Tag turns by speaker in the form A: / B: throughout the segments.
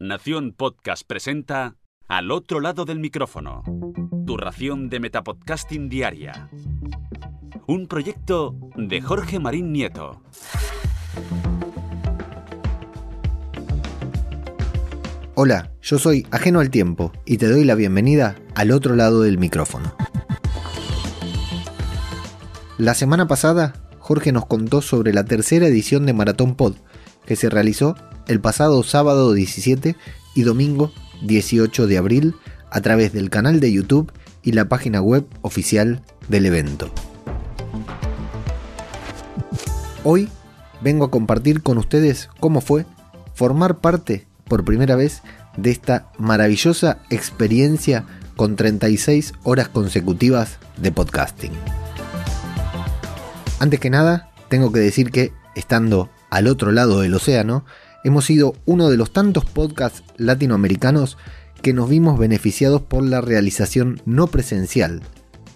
A: Nación Podcast presenta Al otro lado del micrófono. Tu ración de Metapodcasting Diaria. Un proyecto de Jorge Marín Nieto.
B: Hola, yo soy Ajeno al Tiempo y te doy la bienvenida al otro lado del micrófono. La semana pasada, Jorge nos contó sobre la tercera edición de Maratón Pod, que se realizó el pasado sábado 17 y domingo 18 de abril a través del canal de YouTube y la página web oficial del evento. Hoy vengo a compartir con ustedes cómo fue formar parte por primera vez de esta maravillosa experiencia con 36 horas consecutivas de podcasting. Antes que nada, tengo que decir que, estando al otro lado del océano, hemos sido uno de los tantos podcasts latinoamericanos que nos vimos beneficiados por la realización no presencial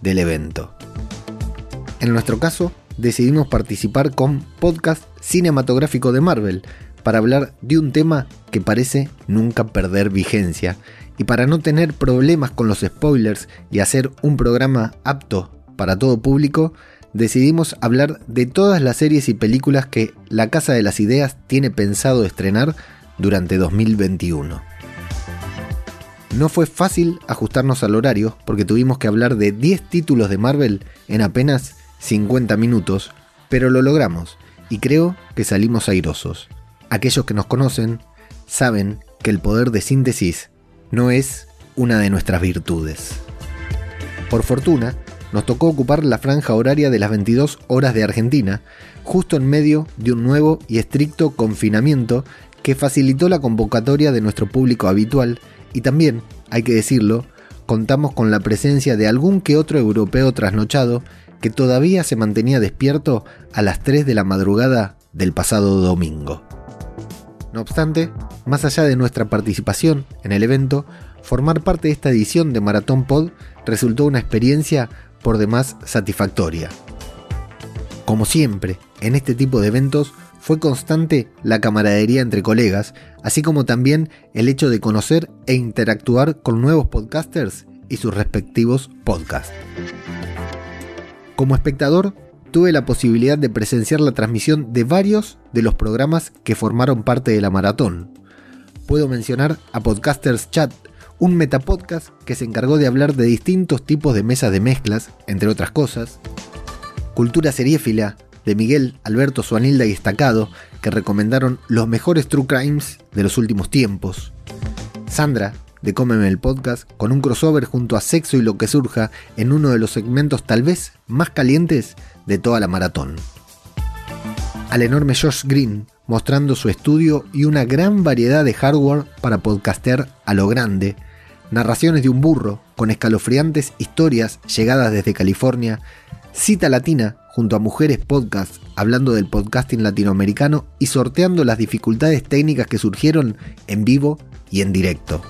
B: del evento. En nuestro caso, decidimos participar con Podcast Cinematográfico de Marvel para hablar de un tema que parece nunca perder vigencia y para no tener problemas con los spoilers y hacer un programa apto para todo público, decidimos hablar de todas las series y películas que La Casa de las Ideas tiene pensado estrenar durante 2021. No fue fácil ajustarnos al horario porque tuvimos que hablar de 10 títulos de Marvel en apenas 50 minutos, pero lo logramos y creo que salimos airosos. Aquellos que nos conocen saben que el poder de síntesis no es una de nuestras virtudes. Por fortuna, nos tocó ocupar la franja horaria de las 22 horas de Argentina, justo en medio de un nuevo y estricto confinamiento que facilitó la convocatoria de nuestro público habitual y también, hay que decirlo, contamos con la presencia de algún que otro europeo trasnochado que todavía se mantenía despierto a las 3 de la madrugada del pasado domingo. No obstante, más allá de nuestra participación en el evento, formar parte de esta edición de Maratón Pod resultó una experiencia por demás satisfactoria. Como siempre, en este tipo de eventos fue constante la camaradería entre colegas, así como también el hecho de conocer e interactuar con nuevos podcasters y sus respectivos podcasts. Como espectador, tuve la posibilidad de presenciar la transmisión de varios de los programas que formaron parte de la maratón. Puedo mencionar a Podcasters Chat, un metapodcast que se encargó de hablar de distintos tipos de mesas de mezclas, entre otras cosas. Cultura seriéfila, de Miguel, Alberto Suanilda y Estacado, que recomendaron los mejores true crimes de los últimos tiempos. Sandra, de Cómeme el Podcast, con un crossover junto a Sexo y lo que surja en uno de los segmentos tal vez más calientes de toda la maratón. Al enorme Josh Green, mostrando su estudio y una gran variedad de hardware para podcaster a lo grande, narraciones de un burro con escalofriantes historias llegadas desde California, cita latina junto a mujeres podcast hablando del podcasting latinoamericano y sorteando las dificultades técnicas que surgieron en vivo y en directo.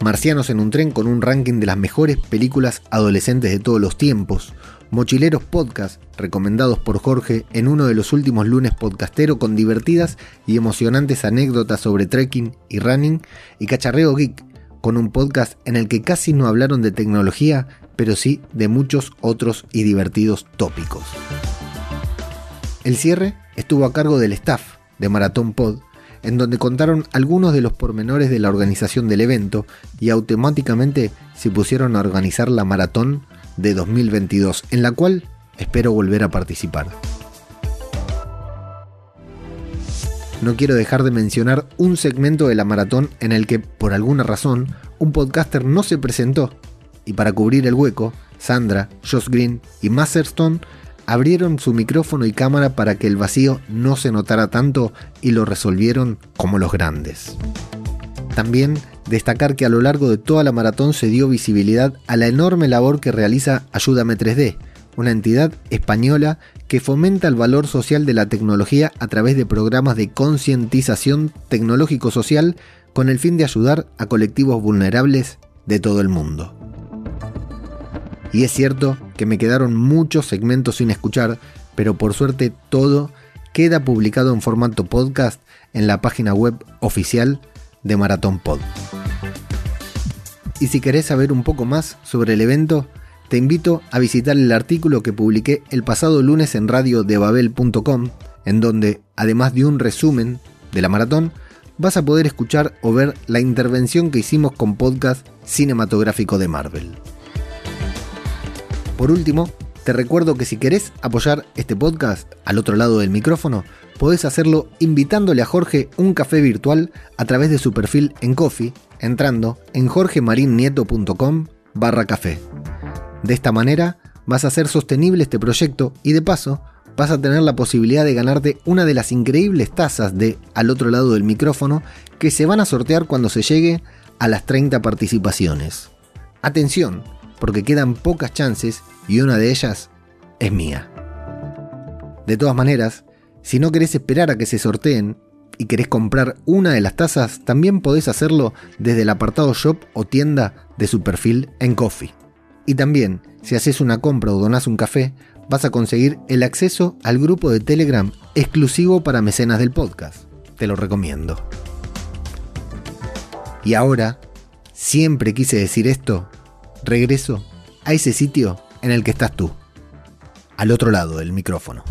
B: Marcianos en un tren con un ranking de las mejores películas adolescentes de todos los tiempos, Mochileros Podcast, recomendados por Jorge en uno de los últimos lunes podcastero con divertidas y emocionantes anécdotas sobre trekking y running, y Cacharreo Geek, con un podcast en el que casi no hablaron de tecnología, pero sí de muchos otros y divertidos tópicos. El cierre estuvo a cargo del staff de Maratón Pod, en donde contaron algunos de los pormenores de la organización del evento y automáticamente se pusieron a organizar la maratón de 2022, en la cual espero volver a participar. No quiero dejar de mencionar un segmento de la maratón en el que, por alguna razón, un podcaster no se presentó, y para cubrir el hueco, Sandra, Josh Green y Masterstone abrieron su micrófono y cámara para que el vacío no se notara tanto y lo resolvieron como los grandes. También destacar que a lo largo de toda la maratón se dio visibilidad a la enorme labor que realiza Ayúdame 3D, una entidad española que fomenta el valor social de la tecnología a través de programas de concientización tecnológico-social con el fin de ayudar a colectivos vulnerables de todo el mundo. Y es cierto que me quedaron muchos segmentos sin escuchar, pero por suerte todo queda publicado en formato podcast en la página web oficial de Maratón Pod. Y si querés saber un poco más sobre el evento, te invito a visitar el artículo que publiqué el pasado lunes en radiodebabel.com, en donde, además de un resumen de la maratón, vas a poder escuchar o ver la intervención que hicimos con podcast cinematográfico de Marvel. Por último, te recuerdo que si querés apoyar este podcast al otro lado del micrófono, podés hacerlo invitándole a Jorge un café virtual a través de su perfil en Coffee, entrando en jorgemarinieto.com barra café. De esta manera vas a hacer sostenible este proyecto y de paso vas a tener la posibilidad de ganarte una de las increíbles tazas de al otro lado del micrófono que se van a sortear cuando se llegue a las 30 participaciones. Atención, porque quedan pocas chances y una de ellas es mía. De todas maneras, si no querés esperar a que se sorteen y querés comprar una de las tazas, también podés hacerlo desde el apartado shop o tienda de su perfil en Coffee. Y también, si haces una compra o donás un café, vas a conseguir el acceso al grupo de Telegram exclusivo para mecenas del podcast. Te lo recomiendo. Y ahora, siempre quise decir esto, regreso a ese sitio en el que estás tú, al otro lado del micrófono.